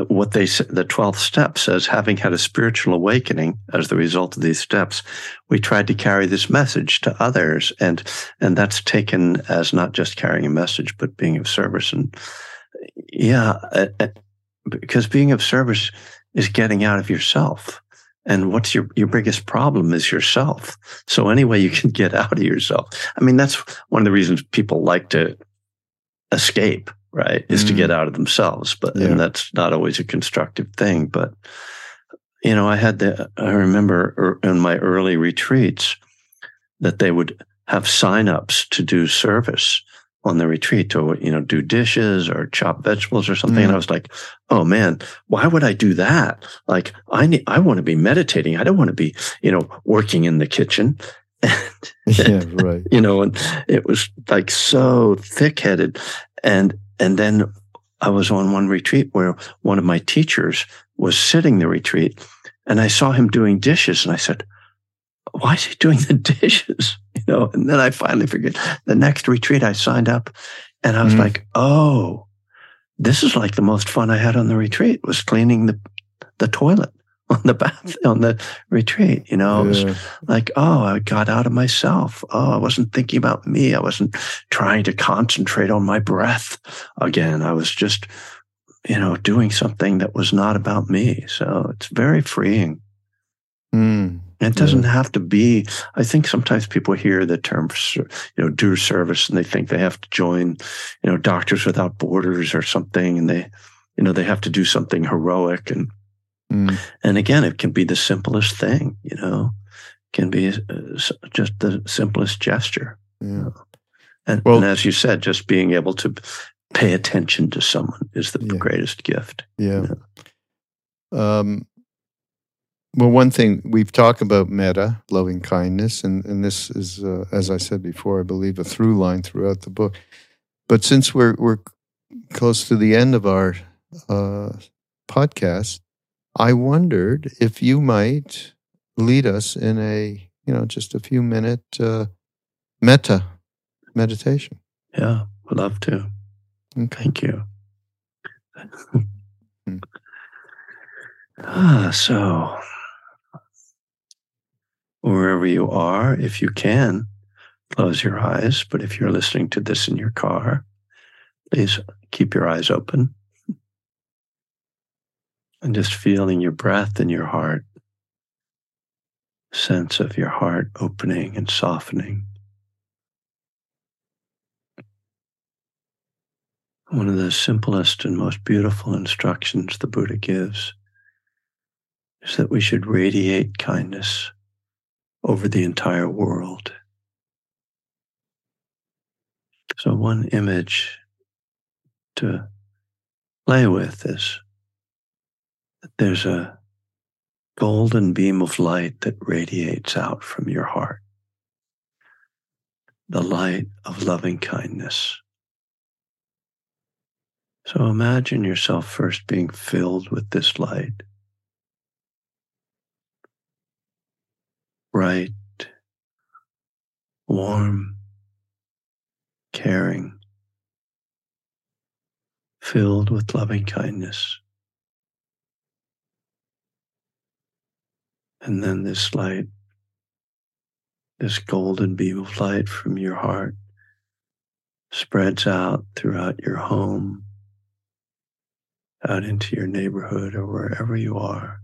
what they say, the twelfth step says having had a spiritual awakening as the result of these steps, we tried to carry this message to others, and and that's taken as not just carrying a message but being of service and yeah, uh, uh, because being of service is getting out of yourself. And what's your, your biggest problem is yourself. So any way you can get out of yourself. I mean, that's one of the reasons people like to escape, right? Is to Mm. get out of themselves. But, Yeah. and that's not always a constructive thing. But, you know, I had the, I remember er- in my early retreats that they would have signups to do service on the retreat to, you know, do dishes or chop vegetables or something. And Mm. I was like, oh man, why would I do that? Like I need, I want to be meditating. I don't want to be, you know, working in the kitchen. and, yeah, right. you know, and it was like so thick headed. And, and then I was on one retreat where one of my teachers was sitting the retreat and I saw him doing dishes and I said, why is he doing the dishes? You know, and then I finally figured the next retreat I signed up and I was Mhm. like, oh, this is like the most fun I had on the retreat was cleaning the, the toilet on the bath on the retreat. You know, it was like, oh, I got out of myself. Oh, I wasn't thinking about me. I wasn't trying to concentrate on my breath again. I was just, you know, doing something that was not about me. So it's very freeing. Mm. It doesn't have to be. I think sometimes people hear the term, you know, do service, and they think they have to join, you know, Doctors Without Borders or something, and they, you know, they have to do something heroic. And Mm. and again, it can be the simplest thing. You know, it can be uh, just the simplest gesture. Yeah. And, Well- and as you said, just being able to pay attention to someone is the Yeah. greatest gift. Yeah. Um, well, one thing we've talked about metta, loving kindness, and, and this is, uh, as I said before, I believe a through line throughout the book. But since we're we're close to the end of our uh, podcast, I wondered if you might lead us in a you know just a few minute uh, metta meditation. Yeah, would love to. Okay. Thank you. Ah, so, wherever you are, if you can, close your eyes. But if you're listening to this in your car, please keep your eyes open and just feeling your breath in your heart, sense of your heart opening and softening. One of the simplest and most beautiful instructions the Buddha gives is that we should radiate kindness over the entire world. So, one image to play with is that there's a golden beam of light that radiates out from your heart, the light of loving kindness. So imagine yourself first being filled with this light. Bright, warm, caring, filled with loving kindness. And then this light, this golden beam of light from your heart spreads out throughout your home, out into your neighborhood or wherever you are.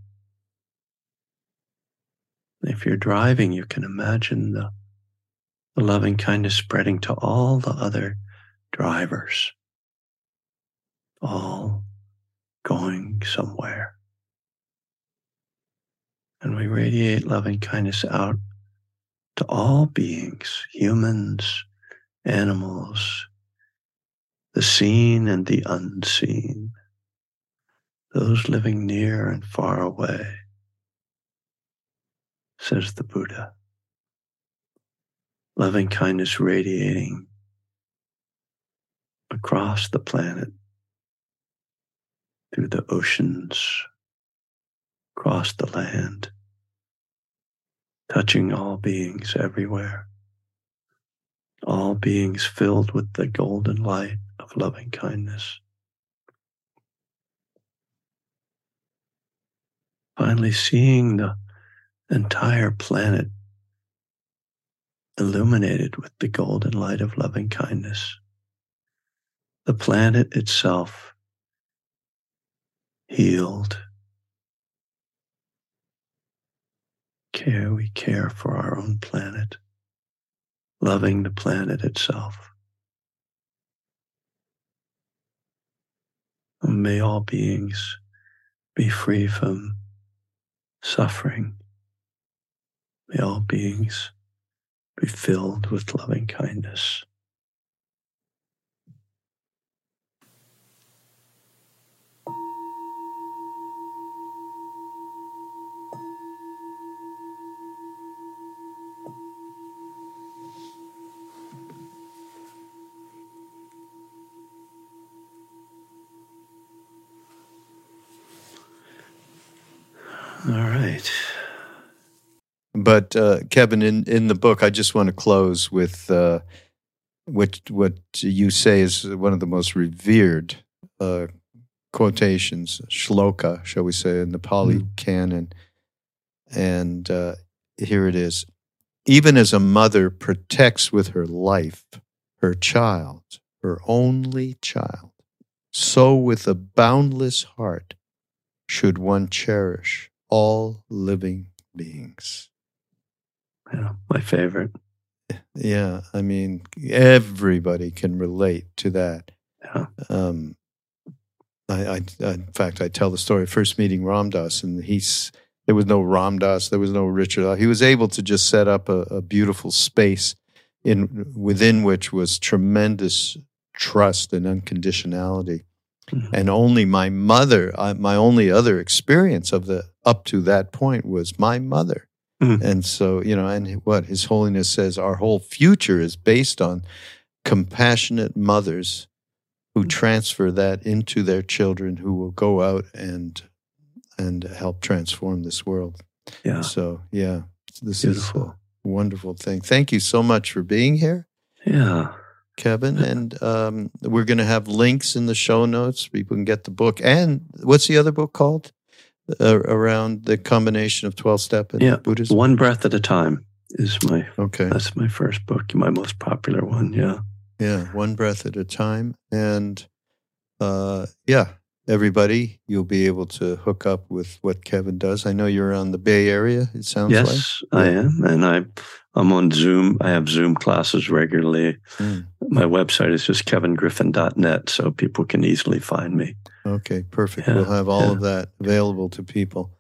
If you're driving, you can imagine the, the loving kindness spreading to all the other drivers, all going somewhere. And we radiate loving kindness out to all beings, humans, animals, the seen and the unseen. Those living near and far away, says the Buddha. Loving kindness radiating across the planet, through the oceans, across the land, touching all beings everywhere, all beings filled with the golden light of loving kindness. finally seeing the entire planet illuminated with the golden light of loving kindness. The planet itself healed. Care, we care for our own planet, loving the planet itself. May all beings be free from suffering. May all beings be filled with loving kindness. All right. But uh, Kevin, in, in the book, I just want to close with uh, what what you say is one of the most revered uh, quotations, shloka, shall we say, in the Pali Mm. canon. And uh, here it is: Even as a mother protects with her life her child, her only child, so with a boundless heart should one cherish all living beings. Yeah, my favorite. Yeah, I mean, everybody can relate to that. Yeah. Um, I, I, in fact, I tell the story first meeting Ram Dass, and he's there was no Ram Dass, there was no Richard. He was able to just set up a, a beautiful space in within which was tremendous trust and unconditionality. Mhm. And only my mother, uh, my only other experience of the up to that point was my mother. Mhm. And so, you know, and what His Holiness says, our whole future is based on compassionate mothers who transfer that into their children who will go out and and help transform this world. Yeah. So, yeah, this Beautiful. is a wonderful thing. Thank you so much for being here. Yeah. Kevin. And um, we're going to have links in the show notes. People can get the book. And what's the other book called? Uh, around the combination of 12 step and Yeah, Buddhism? One breath at a time is my Okay. that's my first book, my most popular one. Yeah. Yeah, one breath at a time. And uh, yeah, everybody, you'll be able to hook up with what Kevin does. I know you're on the Bay Area, it sounds like. Yes, I am, and I I'm on Zoom. I have Zoom classes regularly. Mm. My website is just kevingriffin.net, so people can easily find me. Okay, perfect. Yeah, we'll have all yeah. of that available to people.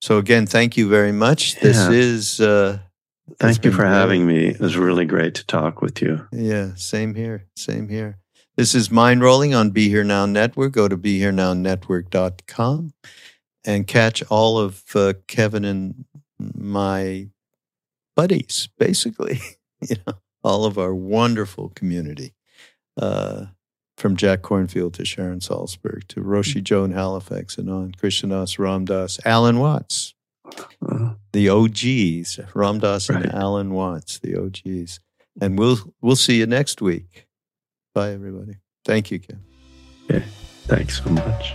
So again, thank you very much. This Yeah. is uh Thank you for great. having me. It was really great to talk with you. yeah, same here. Same here. This is Mind Rolling on Be Here Now Network. Go to BeHereNowNetwork.com and catch all of uh, Kevin and my buddies, basically. you know, all of our wonderful community. Uh, from Jack Kornfield to Sharon Salzberg to Roshi mm. Joan Halifax and on, Krishna Das Ramdas, uh-huh. Alan Watts, the OGs, Ram Dass Right. and Alan Watts, the OGs. And we'll we'll see you next week. Bye everybody. Thank you, Ken. Yeah, thanks so much.